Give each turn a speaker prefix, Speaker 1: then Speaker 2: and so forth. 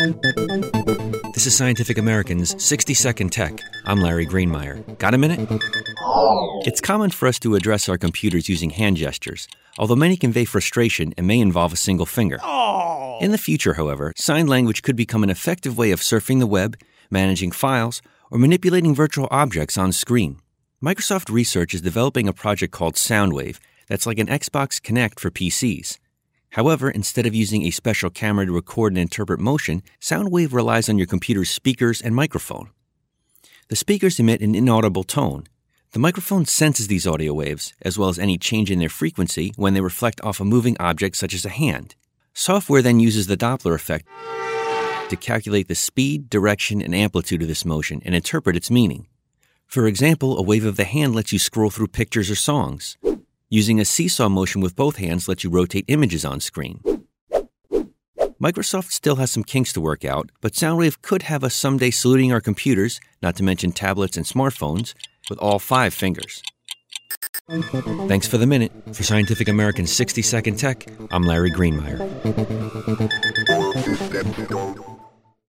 Speaker 1: This is Scientific American's 60 Second Tech. I'm Larry Greenemeier. Got a minute? It's common for us to address our computers using hand gestures, although many convey frustration and may involve a single finger. In the future, however, sign language could become an effective way of surfing the web, managing files, or manipulating virtual objects on screen. Microsoft Research is developing a project called Soundwave that's like an Xbox Kinect for PCs. However, instead of using a special camera to record and interpret motion, Soundwave relies on your computer's speakers and microphone. The speakers emit an inaudible tone. The microphone senses these audio waves, as well as any change in their frequency, when they reflect off a moving object such as a hand. Software then uses the Doppler effect to calculate the speed, direction, and amplitude of this motion and interpret its meaning. For example, a wave of the hand lets you scroll through pictures or songs. Using a seesaw motion with both hands lets you rotate images on screen. Microsoft still has some kinks to work out, but Soundwave could have us someday saluting our computers, not to mention tablets and smartphones, with all five fingers. Thanks for the minute. For Scientific American 60 Second Tech, I'm Larry Greenemeier.